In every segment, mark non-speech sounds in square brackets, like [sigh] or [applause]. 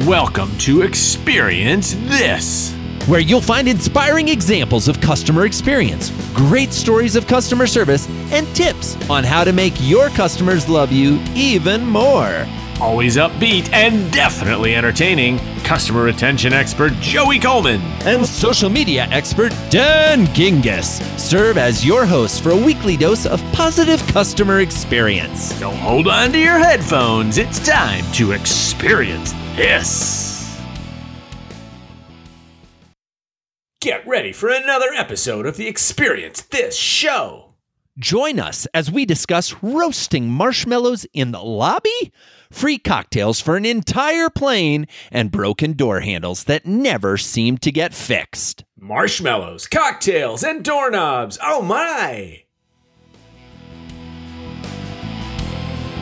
Welcome to Experience This, where you'll find inspiring examples of customer experience, great stories of customer service, and tips on how to make your customers love you even more. Always upbeat and definitely entertaining, customer retention expert Joey Coleman and social media expert Dan Gingiss serve as your hosts for a weekly dose of positive customer experience. So hold on to your headphones. It's time to experience this. Get ready for another episode of the Experience This show. Join us as we discuss roasting marshmallows in the lobby, free cocktails for an entire plane, and broken door handles that never seem to get fixed. Marshmallows, cocktails, and doorknobs. Oh my!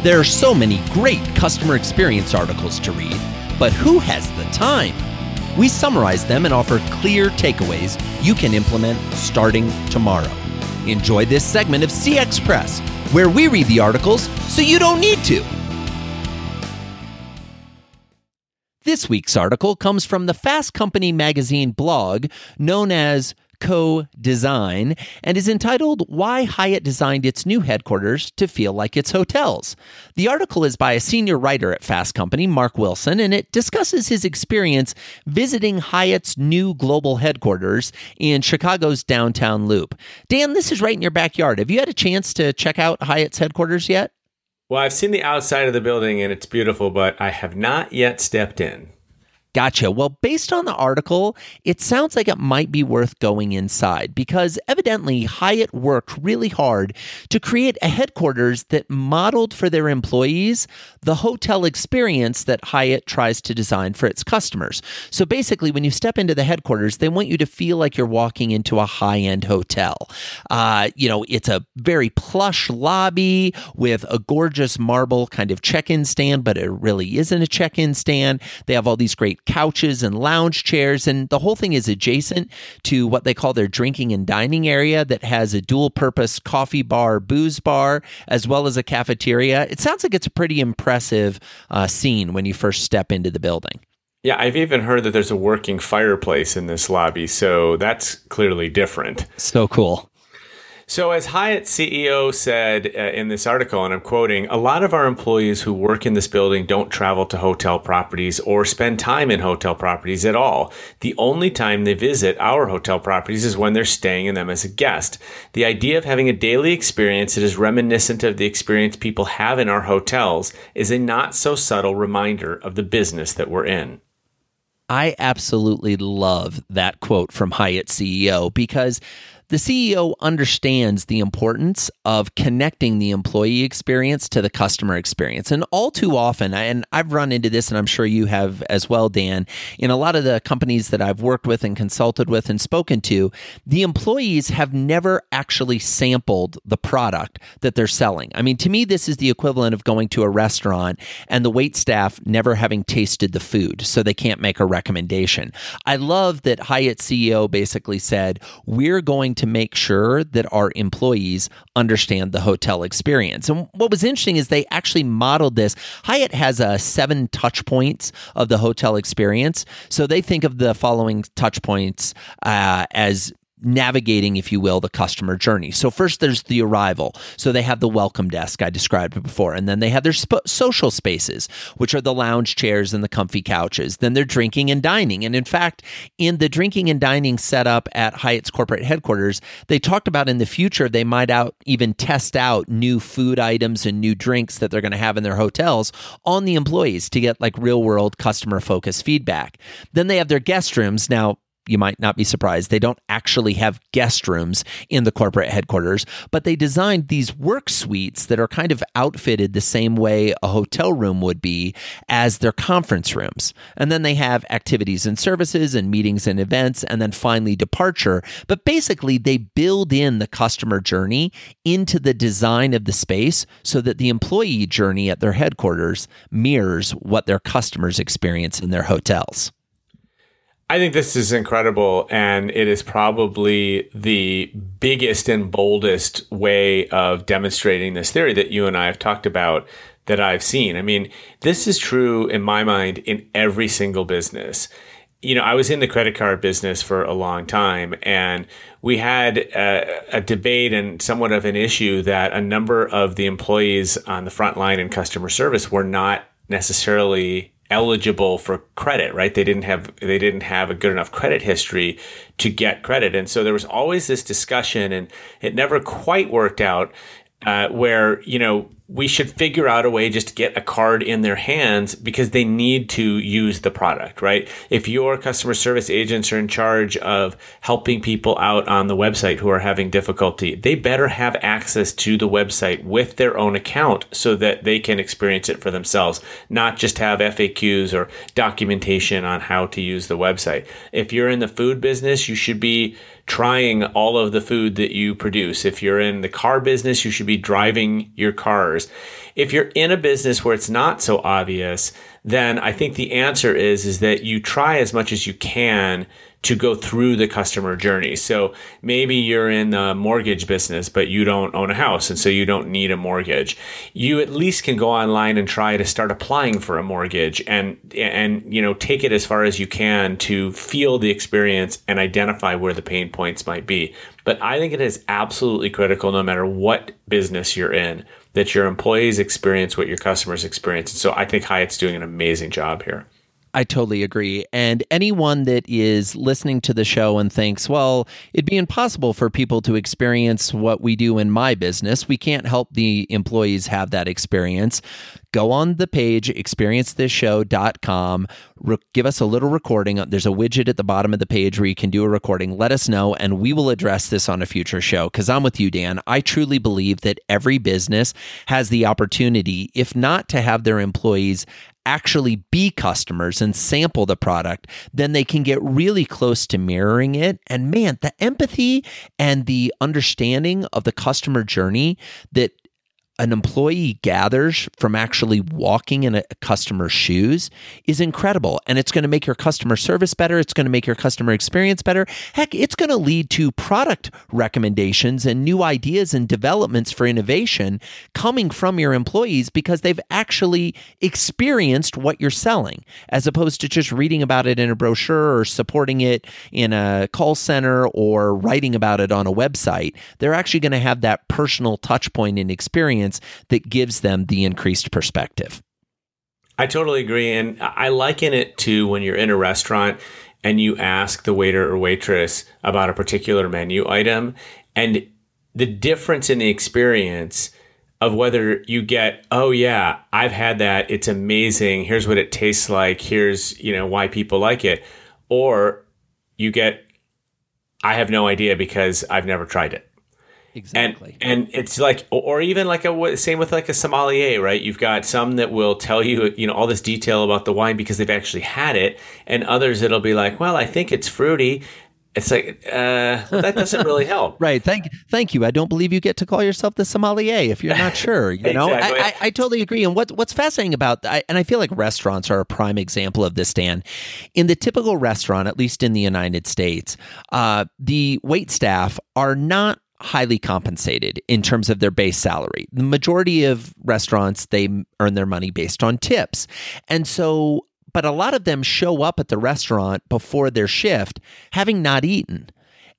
There are so many great customer experience articles to read but who has the time? We summarize them and offer clear takeaways you can implement starting tomorrow. Enjoy this segment of CX Press, where we read the articles so you don't need to. This week's article comes from the Fast Company magazine blog known as Co Design and is entitled Why Hyatt Designed Its New Headquarters to Feel Like Its Hotels. The article is by a senior writer at Fast Company, Mark Wilson, and it discusses his experience visiting Hyatt's new global headquarters in Chicago's downtown loop. Dan, this is right in your backyard. Have you had a chance to check out Hyatt's headquarters yet? Well, I've seen the outside of the building and it's beautiful, but I have not yet stepped in. Gotcha. Well, based on the article, it sounds like it might be worth going inside because evidently Hyatt worked really hard to create a headquarters that modeled for their employees the hotel experience that Hyatt tries to design for its customers. So basically, when you step into the headquarters, they want you to feel like you're walking into a high end hotel. Uh, you know, it's a very plush lobby with a gorgeous marble kind of check in stand, but it really isn't a check in stand. They have all these great couches and lounge chairs. And the whole thing is adjacent to what they call their drinking and dining area that has a dual purpose coffee bar, booze bar, as well as a cafeteria. It sounds like it's a pretty impressive uh, scene when you first step into the building. Yeah, I've even heard that there's a working fireplace in this lobby, so that's clearly different. So cool. So, as Hyatt CEO said uh, in this article, and I'm quoting, a lot of our employees who work in this building don't travel to hotel properties or spend time in hotel properties at all. The only time they visit our hotel properties is when they're staying in them as a guest. The idea of having a daily experience that is reminiscent of the experience people have in our hotels is a not so subtle reminder of the business that we're in. I absolutely love that quote from Hyatt CEO because the CEO understands the importance of connecting the employee experience to the customer experience. And all too often, and I've run into this, and I'm sure you have as well, Dan, in a lot of the companies that I've worked with and consulted with and spoken to, the employees have never actually sampled the product that they're selling. I mean, to me, this is the equivalent of going to a restaurant and the wait staff never having tasted the food, so they can't make a recommendation. I love that Hyatt CEO basically said, We're going to to make sure that our employees understand the hotel experience. And what was interesting is they actually modeled this. Hyatt has uh, seven touch points of the hotel experience. So they think of the following touch points uh, as navigating, if you will, the customer journey. So, first there's the arrival. So, they have the welcome desk I described before, and then they have their sp- social spaces, which are the lounge chairs and the comfy couches. Then they're drinking and dining. And in fact, in the drinking and dining setup at Hyatt's corporate headquarters, they talked about in the future they might out even test out new food items and new drinks that they're going to have in their hotels on the employees to get like real world customer focused feedback. Then they have their guest rooms. Now, you might not be surprised. They don't actually have guest rooms in the corporate headquarters, but they designed these work suites that are kind of outfitted the same way a hotel room would be as their conference rooms. And then they have activities and services and meetings and events, and then finally departure. But basically, they build in the customer journey into the design of the space so that the employee journey at their headquarters mirrors what their customers experience in their hotels. I think this is incredible, and it is probably the biggest and boldest way of demonstrating this theory that you and I have talked about that I've seen. I mean, this is true in my mind in every single business. You know, I was in the credit card business for a long time, and we had a, a, debate and somewhat of an issue that a number of the employees on the front line in customer service were not necessarily eligible for credit, right? They didn't have they didn't have a good enough credit history to get credit, and so there was always this discussion, and it never quite worked out. Uh, where you know we should figure out a way just to get a card in their hands because they need to use the product, right? If your customer service agents are in charge of helping people out on the website who are having difficulty, they better have access to the website with their own account so that they can experience it for themselves, not just have FAQs or documentation on how to use the website. If you're in the food business, you should be trying all of the food that you produce. If you're in the car business, you should be driving your If you're in a business where it's not so obvious, then I think the answer is is that you try as much as you can to go through the customer journey. So maybe you're in the mortgage business, but you don't own a house, and so you don't need a mortgage. You at least can go online and try to start applying for a mortgage, and and you know take it as far as you can to feel the experience and identify where the pain points might be. But I think it is absolutely critical, no matter what business you're in, that your employees experience what your customers experience. And so I think Hyatt's doing an amazing job here. I totally agree. And anyone that is listening to the show and thinks, well, it'd be impossible for people to experience what we do in my business, we can't help the employees have that experience. Go on the page, experiencethisshow.com, re- give us a little recording. There's a widget at the bottom of the page where you can do a recording. Let us know, and we will address this on a future show. Because I'm with you, Dan. I truly believe that every business has the opportunity, if not to have their employees actually be customers and sample the product, then they can get really close to mirroring it. And man, the empathy and the understanding of the customer journey that an employee gathers from actually walking in a customer's shoes is incredible. And it's going to make your customer service better. It's going to make your customer experience better. Heck, it's going to lead to product recommendations and new ideas and developments for innovation coming from your employees because they've actually experienced what you're selling, as opposed to just reading about it in a brochure or supporting it in a call center or writing about it on a website. They're actually going to have that personal touch point and experience experience that gives them the increased perspective. I totally agree. And I liken it to when you're in a restaurant and you ask the waiter or waitress about a particular menu item and the difference in the experience of whether you get, oh yeah, I've had that, it's amazing, here's what it tastes like, here's, you know, why people like it, or you get I have no idea because I've never tried it. Exactly. And, and it's like, or even like a same with like a sommelier, right? You've got some that will tell you, you know, all this detail about the wine because they've actually had it, and others that'll be like, well, I think it's fruity. It's like uh, that doesn't really [laughs] help, right? Thank, thank you. I don't believe you get to call yourself the sommelier if you're not sure. You [laughs] know, exactly. I, I, I, totally agree. And what what's fascinating about, I, and I feel like restaurants are a prime example of this. Dan, in the typical restaurant, at least in the United States, uh, the wait staff are not highly compensated in terms of their base salary. The majority of restaurants, they earn their money based on tips. And so, but a lot of them show up at the restaurant before their shift having not eaten.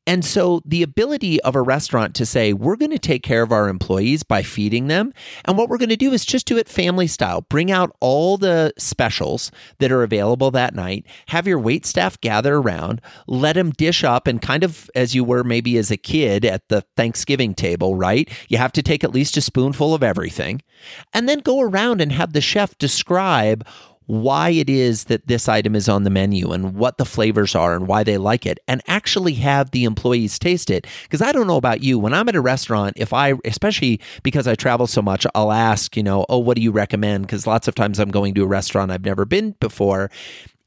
And so the ability of a restaurant to say, we're going to take care of our employees by feeding them. And what we're going to do is just do it family style. Bring out all the specials that are available that night. Have your wait staff gather around, let them dish up and kind of as you were maybe as a kid at the Thanksgiving table, right? You have to take at least a spoonful of everything and then go around and have the chef describe why it is that this item is on the menu and what the flavors are and why they like it and actually have the employees taste it because I don't know about you when I'm at a restaurant if I especially because I travel so much I'll ask you know oh what do you recommend because lots of times I'm going to a restaurant I've never been before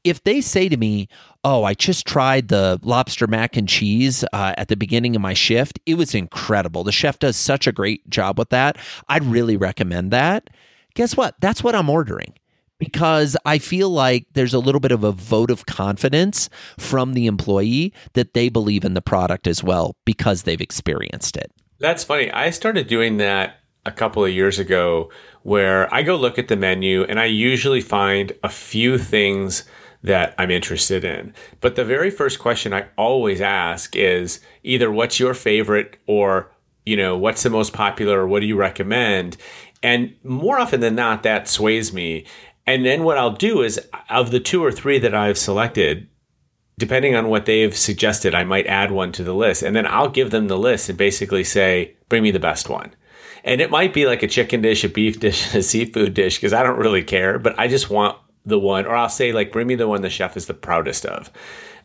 if they say to me, "Oh, I just tried the lobster mac and cheese uh, at the beginning of my shift. It was incredible. The chef does such a great job with that. I'd really recommend that." Guess what? That's what I'm ordering because I feel like there's a little bit of a vote of confidence from the employee that they believe in the product as well because they've experienced it. That's funny. I started doing that a couple of years ago where I go look at the menu and I usually find a few things that I'm interested in. But the very first question I always ask is either what's your favorite or you know what's the most popular or what do you recommend and more often than not that sways me and then what I'll do is, of the two or three that I've selected, depending on what they've suggested, I might add one to the list. And then I'll give them the list and basically say, bring me the best one. And it might be like a chicken dish, a beef [laughs] dish, a seafood dish, because I don't really care, but I just want the one, or I'll say, like, bring me the one the chef is the proudest of.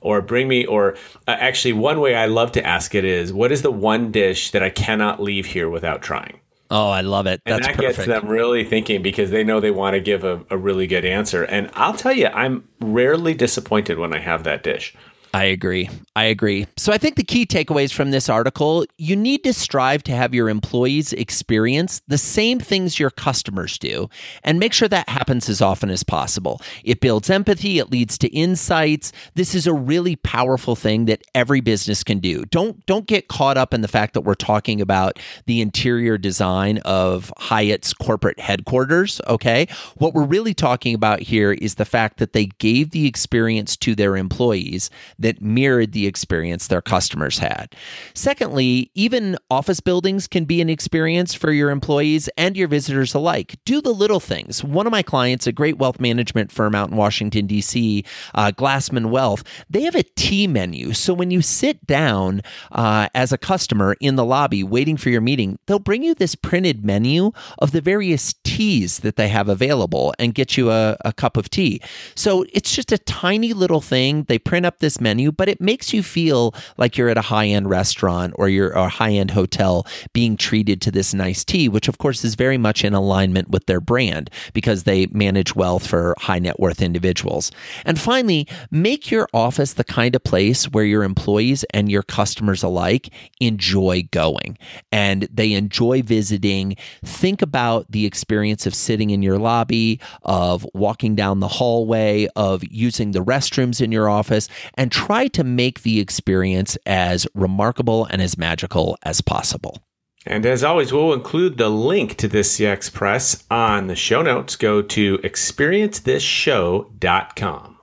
Or bring me, or uh, actually, one way I love to ask it is, what is the one dish that I cannot leave here without trying? Oh, I love it. That's and that perfect. gets them really thinking because they know they want to give a, a really good answer. And I'll tell you, I'm rarely disappointed when I have that dish. I agree. I agree. So I think the key takeaways from this article you need to strive to have your employees experience the same things your customers do and make sure that happens as often as possible. It builds empathy, it leads to insights. This is a really powerful thing that every business can do. Don't don't get caught up in the fact that we're talking about the interior design of Hyatt's corporate headquarters, okay? What we're really talking about here is the fact that they gave the experience to their employees that mirrored the experience their customers had. Secondly, even office buildings can be an experience for your employees and your visitors alike. Do the little things. One of my clients, a great wealth management firm out in Washington, D.C., uh, Glassman Wealth, they have a tea menu. So when you sit down uh, as a customer in the lobby waiting for your meeting, they'll bring you this printed menu of the various teas that they have available and get you a, a cup of tea. So it's just a tiny little thing. They print up this menu menu, but it makes you feel like you're at a high end restaurant or you're a high end hotel being treated to this nice tea, which of course is very much in alignment with their brand because they manage wealth for high net worth individuals. And finally, make your office the kind of place where your employees and your customers alike enjoy going and they enjoy visiting. Think about the experience of sitting in your lobby, of walking down the hallway, of using the restrooms in your office, and try to make the experience as remarkable and as magical as possible. And as always, we'll include the link to this CX Press on the show notes. Go to experiencethisshow.com.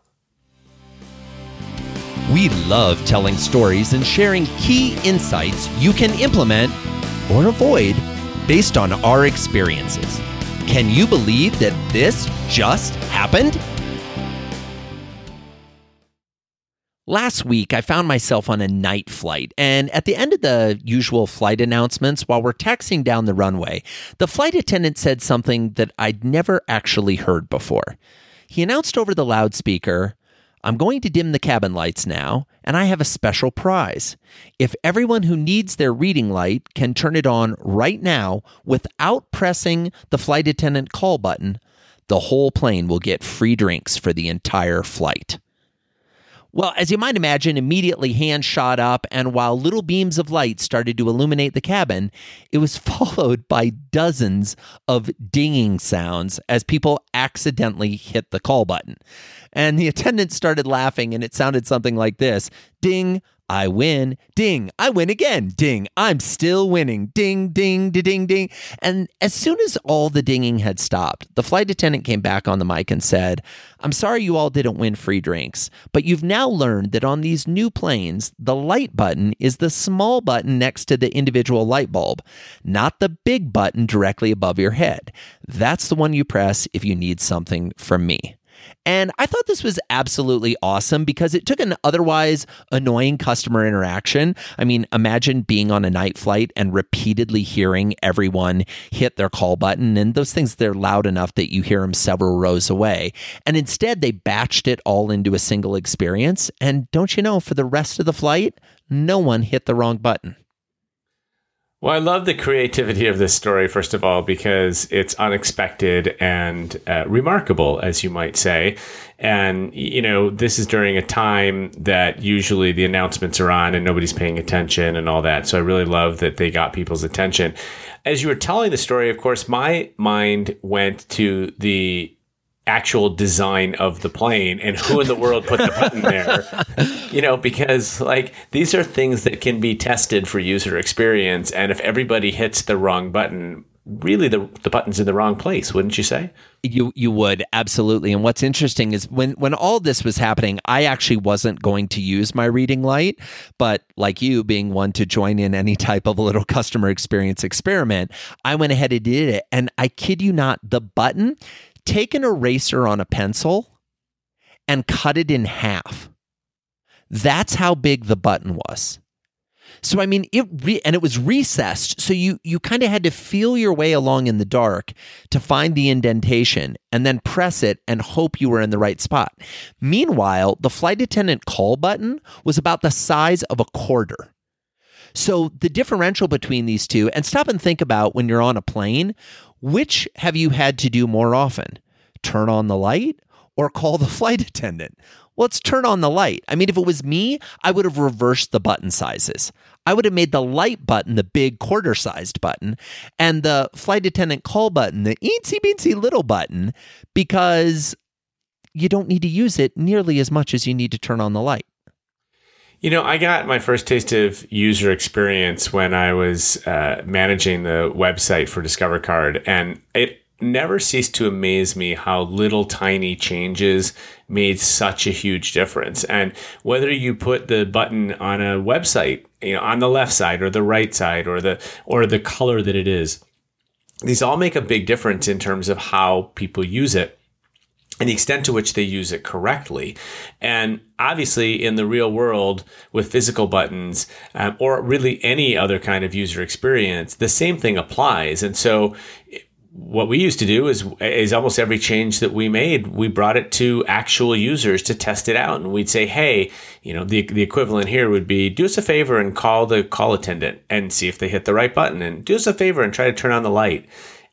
We love telling stories and sharing key insights you can implement or avoid based on our experiences. Can you believe that this just happened? Last week, I found myself on a night flight, and at the end of the usual flight announcements, while we're taxiing down the runway, the flight attendant said something that I'd never actually heard before. He announced over the loudspeaker, I'm going to dim the cabin lights now, and I have a special prize. If everyone who needs their reading light can turn it on right now without pressing the flight attendant call button, the whole plane will get free drinks for the entire flight. Well, as you might imagine, immediately hands shot up, and while little beams of light started to illuminate the cabin, it was [laughs] followed by dozens of dinging sounds as people accidentally hit the call button. And the attendant started laughing, and it sounded something like this Ding, I win. Ding, I win again. Ding, I'm still winning. Ding, ding, ding, ding. And as soon as all the dinging had stopped, the flight attendant came back on the mic and said, I'm sorry you all didn't win free drinks, but you've now learned that on these new planes, the light button is the small button next to the individual light bulb, not the big button directly above your head. That's the one you press if you need something from me. And I thought this was absolutely awesome because it took an otherwise annoying customer interaction. I mean, imagine being on a night flight and repeatedly hearing everyone hit their call button, and those things, they're loud enough that you hear them several rows away. And instead, they batched it all into a single experience. And don't you know, for the rest of the flight, no one hit the wrong button. Well, I love the creativity of this story, first of all, because it's unexpected and uh, remarkable, as you might say. And, you know, this is during a time that usually the announcements are on and nobody's paying attention and all that. So I really love that they got people's attention. As you were telling the story, of course, my mind went to the actual design of the plane and who in the world put the button there. [laughs] You know, because like these are things that can be tested for user experience. And if everybody hits the wrong button, really the, the button's in the wrong place, wouldn't you say? You you would absolutely. And what's interesting is when when all this was happening, I actually wasn't going to use my reading light, but like you being one to join in any type of a little customer experience experiment, I went ahead and did it. And I kid you not, the button, take an eraser on a pencil and cut it in half. That's how big the button was. So I mean, it re- and it was recessed, so you you kind of had to feel your way along in the dark to find the indentation, and then press it and hope you were in the right spot. Meanwhile, the flight attendant call button was about the size of a quarter. So the differential between these two, and stop and think about when you're on a plane, which have you had to do more often? Turn on the light or call the [laughs] flight attendant? let's turn on the light. I mean, if it was me, I would have reversed the button sizes. I would have made the light button the big quarter sized button and the flight attendant call button the eensy beensy little button because you don't need to use it nearly as much as you need to turn on the light. You know, I got my first taste of user experience when I was uh, managing the website for Discover Card, and it never ceased to amaze me how little tiny changes made such a huge difference. And whether you put the button on a website, you know, on the left side or the right side or the or the color that it is, these all make a big difference in terms of how people use it and the extent to which they use it correctly. And obviously, in the real world with physical buttons um, or really any other kind of user experience, the same thing applies. And so, what we used to do is is almost every change that we made, we brought it to actual users to test it out, and we'd say, "Hey, you know, the the equivalent here would be do us a favor and call the call attendant and see if they hit the right button, and do us a favor and try to turn on the light."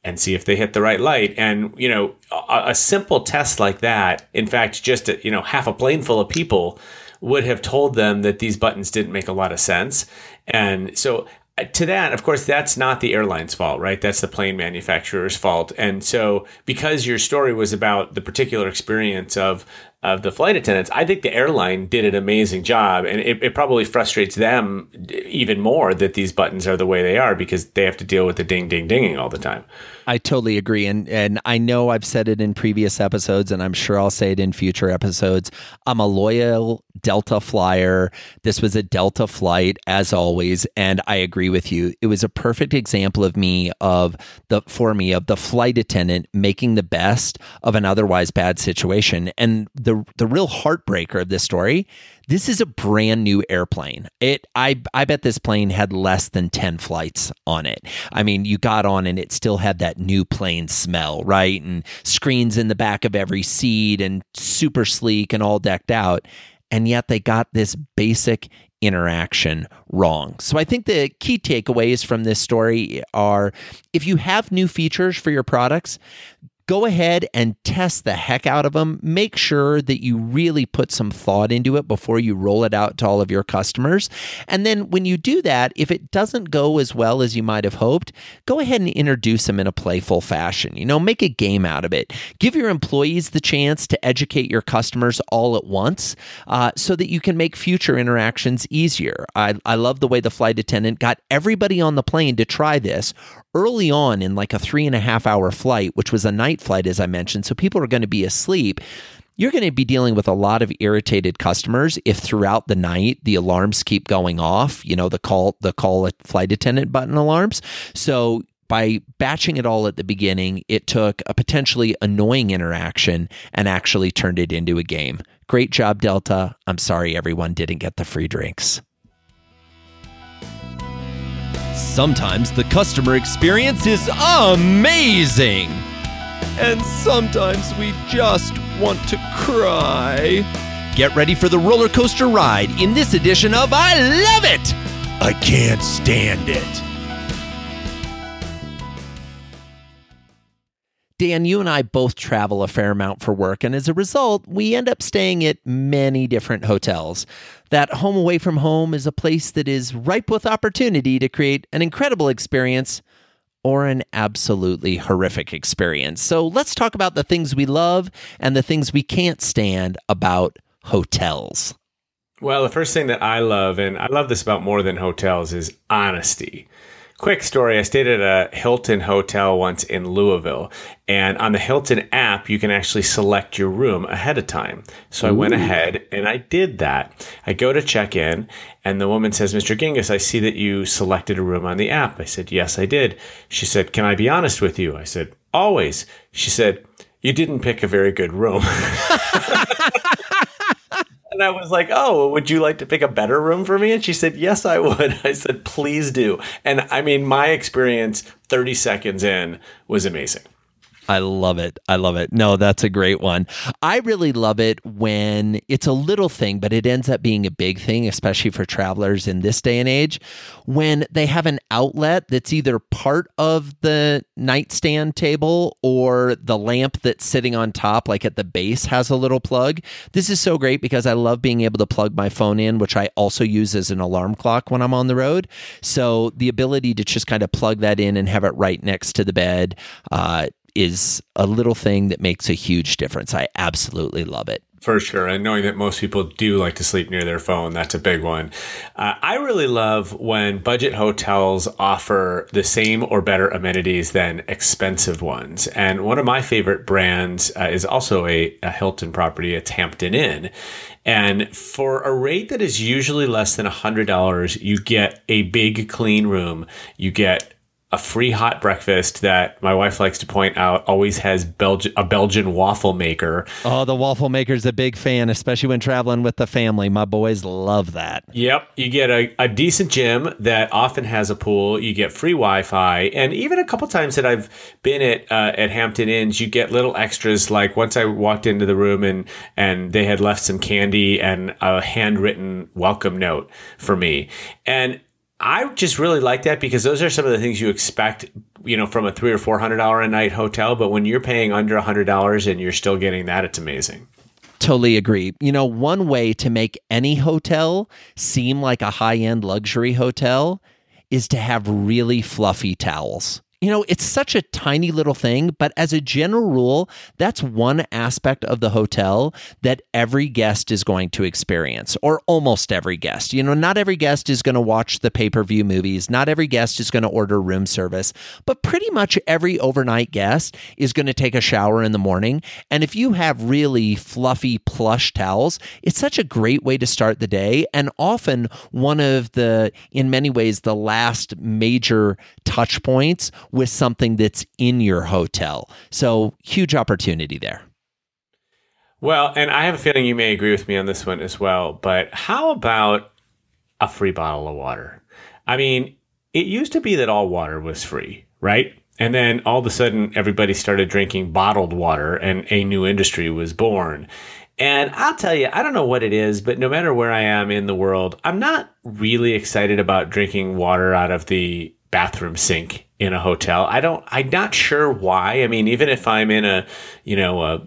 And see if they hit the right light. And you know, a, a simple test like that, in fact, just you know half a plane full of people would have told them that these buttons didn't make a lot of sense. And so uh, to that, of course, that's not the airline's fault, right? That's the plane manufacturer's fault. And so, because your story was about the particular experience of of the flight attendants, I think the airline did an amazing job, and it, it probably frustrates them even more that these buttons are the way they are because they have to deal with the ding, ding, dinging all the time. I totally agree. And and I know I've said it in previous episodes, and I'm sure I'll say it in future episodes. I'm a loyal Delta flyer. This was a Delta flight, as always, and I agree with you. It was a perfect example of me of the for me of the flight attendant making the best of an otherwise bad situation. And the the real heartbreaker of this story this is a brand new airplane. It I I bet this plane had less than 10 flights on it. I mean, you got on and it still had that new plane smell, right? And screens in the back of every seat and super sleek and all decked out. And yet they got this basic interaction wrong. So I think the key takeaways from this story are if you have new features for your products, go ahead and test the heck out of them. Make sure that you really put some thought into it before you roll it out to all of your customers. And then when you do that, if it doesn't go as well as you might have hoped, go ahead and introduce them in a playful fashion. You know, make a game out of it. Give your employees the chance to educate your customers all at once uh, so that you can make future interactions easier. I, I love the way the flight attendant got everybody on the plane to try this early on in like a three and a half hour flight, which was a night flight, as I mentioned. So people are going to be asleep. You're going to be dealing with a lot of irritated customers if throughout the night the alarms keep going off, you know, the call the call flight attendant button alarms. So by batching it all at the beginning, it took a potentially annoying interaction and actually turned it into a game. Great job, Delta. I'm sorry everyone didn't get the free drinks. Sometimes the customer experience is amazing. And sometimes we just want to cry. Get ready for the roller coaster ride in this edition of I Love It! I can't stand it. Dan, you and I both travel a fair amount for work, and as a result, we end up staying at many different hotels. That home away from home is a place that is ripe with opportunity to create an incredible experience or an absolutely horrific experience. So let's talk about the things we love and the things we can't stand about hotels. Well, the first thing that I love, and I love this about more than hotels, is honesty. Quick story I stayed at a Hilton hotel once in Louisville, and on the Hilton app, you can actually select your room ahead of time. So I went ahead and I did that. I go to check in, and the woman says, Mr. Gingiss, I see that you selected a room on the app. I said, Yes, I did. She said, Can I be honest with you? I said, Always. She said, You didn't pick a very good room. [laughs] [laughs] And I was like, "Oh, would you like to pick a better room for me?" And she said, "Yes, I would." [laughs] I said, "Please do." And I mean, my experience 30 seconds in was amazing. I love it. I love it. No, that's a great one. I really love it when it's a little thing, but it ends up being a big thing, especially for travelers in this day and age. When they have an outlet that's either part of the nightstand table or the lamp that's sitting on top, like at the base, has a little plug. This is so great because I love being able to plug my phone in, which I also use as an alarm clock when I'm on the road. So the ability to just kind of plug that in and have it right next to the bed uh, is a little thing that makes a huge difference. I absolutely love it. For sure. And knowing that most people do like to sleep near their phone, that's a big one. Uh, I really love when budget hotels offer the same or better amenities than expensive ones. And one of my favorite brands uh, is also a, a Hilton property, it's Hampton Inn. And for a rate that is usually less than $100, you get a big clean room. You get a free hot breakfast that my wife likes to point out always has Belgi- a Belgian waffle maker. Oh, the waffle maker's a big fan, especially when traveling with the family. My boys love that. Yep. You get a, a decent gym that often has a pool. You get free Wi Fi. And even a couple times that I've been at uh, at Hampton Inns, you get little extras. Like once I walked into the room and, and they had left some candy and a handwritten welcome note for me. And I just really like that because those are some of the things you expect, you know, from a three or four hundred dollar a night hotel. But when you're paying under a hundred dollars and you're still getting that, it's amazing. Totally agree. You know, one way to make any hotel seem like a high end luxury hotel is to have really fluffy towels. You know, it's such a tiny little thing, but as a general rule, that's one aspect of the hotel that every guest is going to experience, or almost every guest. You know, not every guest is going to watch the pay per view movies, not every guest is going to order room service, but pretty much every overnight guest is going to take a shower in the morning. And if you have really fluffy plush towels, it's such a great way to start the day, and often one of the, in many ways, the last major touch points with something that's in your hotel. So, huge opportunity there. Well, and I have a feeling you may agree with me on this one as well, but how about a free bottle of water? I mean, it used to be that all water was free, right? And then all of a sudden, everybody started drinking bottled water and a new industry was born. And I'll tell you, I don't know what it is, but no matter where I am in the world, I'm not really excited about drinking water out of the bathroom sink in a hotel. I don't, I'm not sure why. I mean, even if I'm in a, you know, a,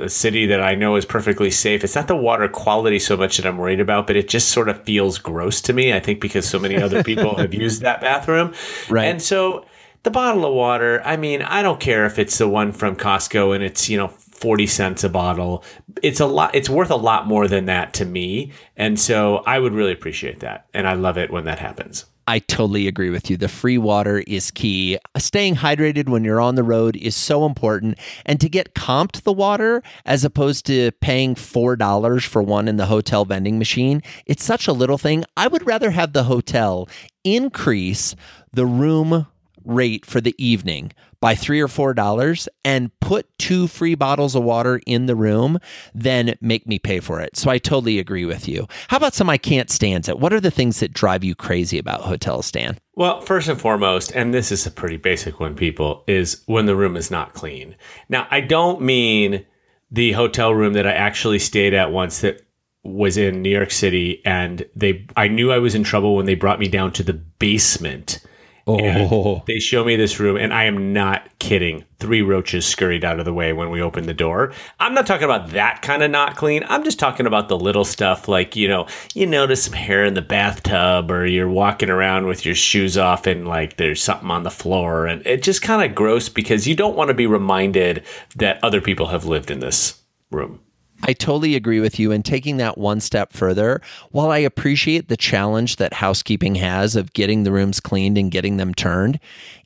a city that I know is perfectly safe. It's not the water quality so much that I'm worried about, but it just sort of feels gross to me. I think because so many other people [laughs] have used that bathroom. Right. And so the bottle of water, I mean, I don't care if it's the one from Costco and it's, you know, 40 cents a bottle. It's a lot it's worth a lot more than that to me. And so I would really appreciate that. And I love it when that happens. I totally agree with you. The free water is key. Staying hydrated when you're on the road is so important. And to get comped the water as opposed to paying $4 for one in the hotel vending machine, it's such a little thing. I would rather have the hotel increase the room rate for the evening by three or four dollars and put two free bottles of water in the room then make me pay for it. So I totally agree with you. How about some I can't stand it? What are the things that drive you crazy about hotels, Dan? Well, first and foremost, and this is a pretty basic one, people, is when the room is not clean. Now, I don't mean the hotel room that I actually stayed at once that was in New York City and they I knew I was in trouble when they brought me down to the basement Oh. They show me this room, and I am not kidding. Three roaches scurried out of the way when we opened the door. I'm not talking about that kind of not clean. I'm just talking about the little stuff like, you know, you notice some hair in the bathtub, or you're walking around with your shoes off and like there's something on the floor. And it just kind of gross because you don't want to be reminded that other people have lived in this room. I totally agree with you. And taking that one step further, while I appreciate the challenge that housekeeping has of getting the rooms cleaned and getting them turned,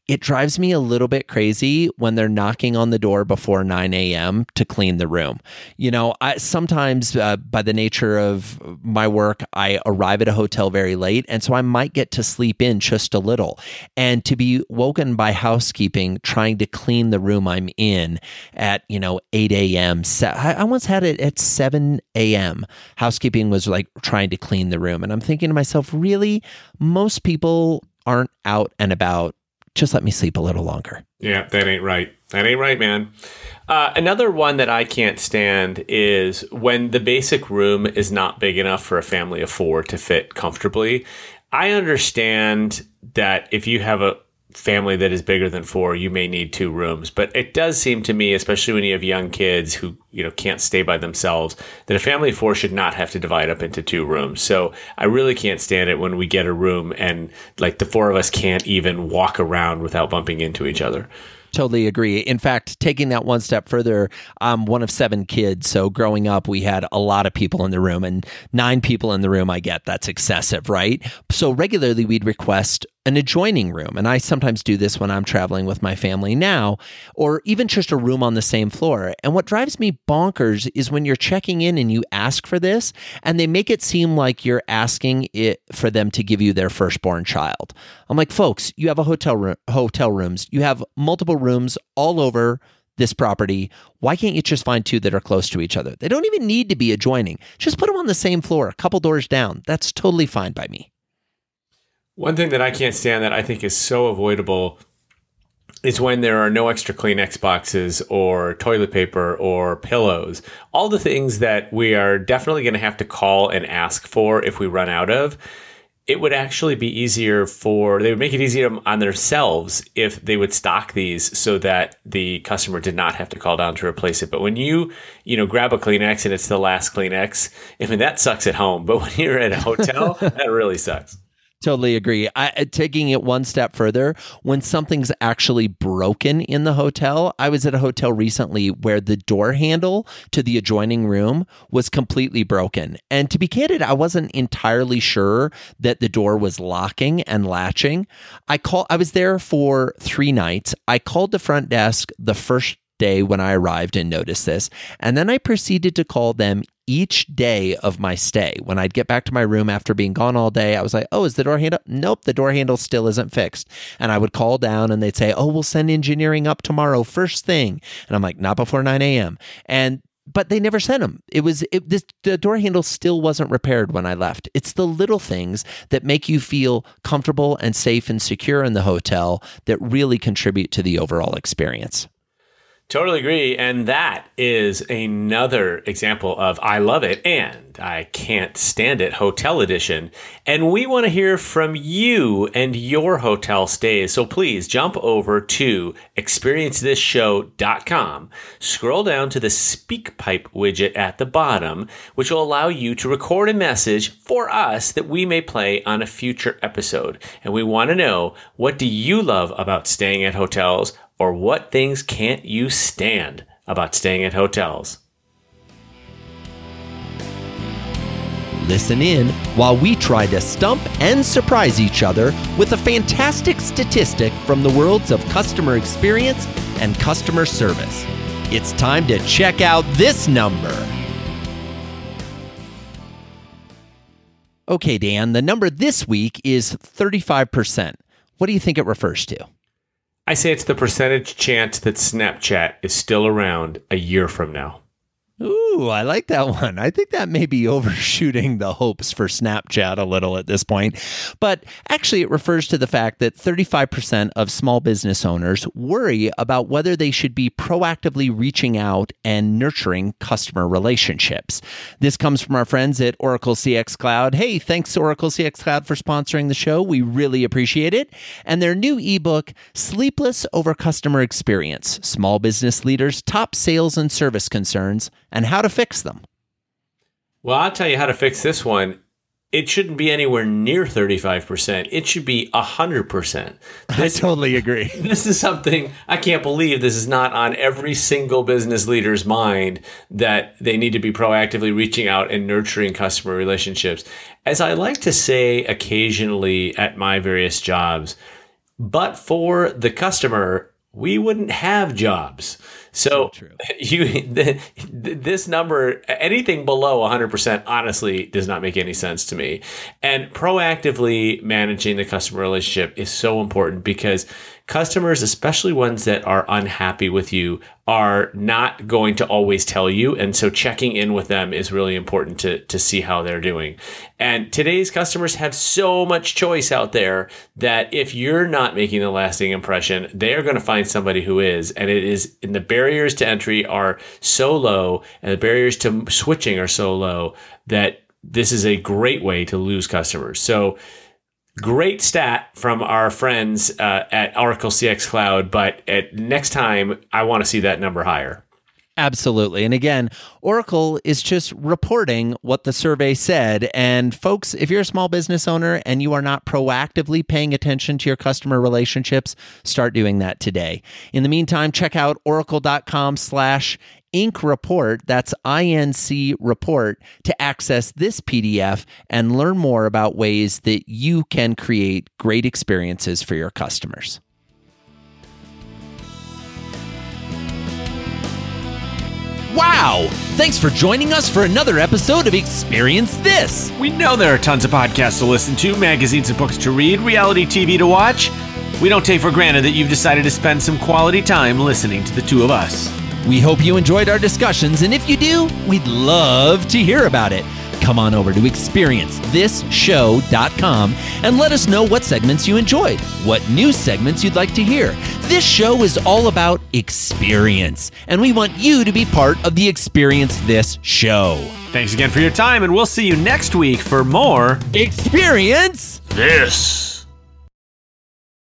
it drives me a little bit crazy when they're knocking on the door before 9 a.m. to clean the room. You know, I sometimes, uh, by the nature of my work, I arrive at a hotel very late. And so I might get to sleep in just a little. And to be woken by housekeeping trying to clean the room I'm in at, you know, 8 a.m. I once had it at 7 a.m. Housekeeping was like trying to clean the room. And I'm thinking to myself, really? Most people aren't out and about just let me sleep a little longer. Yeah, that ain't right. That ain't right, man. Uh, another one that I can't stand is when the basic room is not big enough for a family of four to fit comfortably. I understand that if you have a family that is bigger than four, you may need two rooms. But it does seem to me, especially when you have young kids who you know can't stay by themselves, that a family of four should not have to divide up into two rooms. So I really can't stand it when we get a room and like the four of us can't even walk around without bumping into each other. Totally agree. In fact, taking that one step further, I'm one of seven kids. So growing up, we had a lot of people in the room, and nine people in the room, I get that's excessive, right? So regularly, we'd request an adjoining room. And I sometimes do this when I'm traveling with my family now, or even just a room on the same floor. And what drives me bonkers is when you're checking in and you ask for this, and they make it seem like you're asking it for them to give you their firstborn child. I'm like, folks, you have a hotel room, hotel rooms, you have multiple rooms all over this property. Why can't you just find two that are close to each other? They don't even need to be adjoining. Just put them on the same floor, a couple doors down. That's totally fine by me. One thing that I can't stand that I think is so avoidable is when there are no extra Kleenex boxes or toilet paper or pillows. All the things that we are definitely going to have to call and ask for if we run out of. It would actually be easier for, they would make it easier on themselves if they would stock these so that the customer did not have to call down to replace it. But when you, you know, grab a Kleenex and it's the last Kleenex, I mean, that sucks at home. But when you're at a hotel, [laughs] that really sucks. Totally agree. I, uh, taking it one step further, when something's actually broken in the hotel, I was at a hotel recently where the door handle to the adjoining room was completely broken. And to be candid, I wasn't entirely sure that the door was locking and latching. I call I was there for 3 nights. I called the front desk the first day when I arrived and noticed this. And then I proceeded to call them each day of my stay. When I'd get back to my room after being gone all day, I was like, oh, is the door handle? Nope, the door handle still isn't fixed. And I would call down and they'd say, oh, we'll send engineering up tomorrow, first thing. And I'm like, not before 9 a.m. And but they never sent them. It was it, this the door handle still wasn't repaired when I left. It's the little things that make you feel comfortable and safe and secure in the hotel that really contribute to the overall experience. Totally agree. And that is another example of I love it and I can't stand it hotel edition. And we want to hear from you and your hotel stays. So please jump over to experiencethisshow.com, scroll down to the SpeakPipe widget at the bottom, which will allow you to record a message for us that we may play on a future episode. And we want to know what do you love about staying at hotels? Or what things can't you stand about staying at hotels? Listen in while we try to stump and surprise each other with a fantastic statistic from the worlds of customer experience and customer service. It's time to check out this number. Okay, Dan, the number this week is 35%. What do you think it refers to? I say it's the percentage chance that Snapchat is still around a year from now. Ooh, I like that one. I think that may be [laughs] overshooting the hopes for Snapchat a little at this point. But actually, it refers to the fact that 35% of small business owners worry about whether they should be proactively reaching out and nurturing customer relationships. This comes from our friends at Oracle CX Cloud. Hey, thanks, Oracle CX Cloud, for sponsoring the show. We really appreciate it. And their new ebook, Sleepless Over Customer Experience Small Business Leaders' Top Sales and Service Concerns and how to fix them. Well, I'll tell you how to fix this one. It shouldn't be anywhere near 35%. It should be 100%. This, [laughs] I totally agree. [laughs] This is something I can't believe this is not on every single business leader's mind that they need to be proactively reaching out and nurturing customer relationships. As I like to say occasionally at my various jobs, but for the customer, we wouldn't have jobs. So, so [laughs] you the, this number anything below 100% honestly does not make any sense to me. And proactively managing the customer relationship is so important because customers, especially ones that are unhappy with you, are not going to always tell you. And so checking in with them is really important to, to see how they're doing. And today's customers have so much choice out there that if you're not making a lasting impression, they are going to find somebody who is. And it is, and the barriers to entry are so low and the barriers to switching are so low that this is a great way to lose customers. So, Great stat from our friends uh, at Oracle CX Cloud, but at next time, I want to see that number higher. Absolutely. And again, Oracle is just reporting what the survey said. And folks, if you're a small business owner and you are not proactively paying attention to your customer relationships, start doing that today. In the meantime, check out oracle.com slash Inc. report, that's INC report, to access this PDF and learn more about ways that you can create great experiences for your customers. Wow! Thanks for joining us for another episode of Experience This. We know there are tons of podcasts to listen to, magazines and books to read, reality TV to watch. We don't take for granted that you've decided to spend some quality time listening to the two of us. We hope you enjoyed our discussions, and if you do, we'd love to hear about it. Come on over to experiencethisshow.com and let us know what segments you enjoyed, what new segments you'd like to hear. This show is all about experience, and we want you to be part of the Experience This show. Thanks again for your time, and we'll see you next week for more Experience This.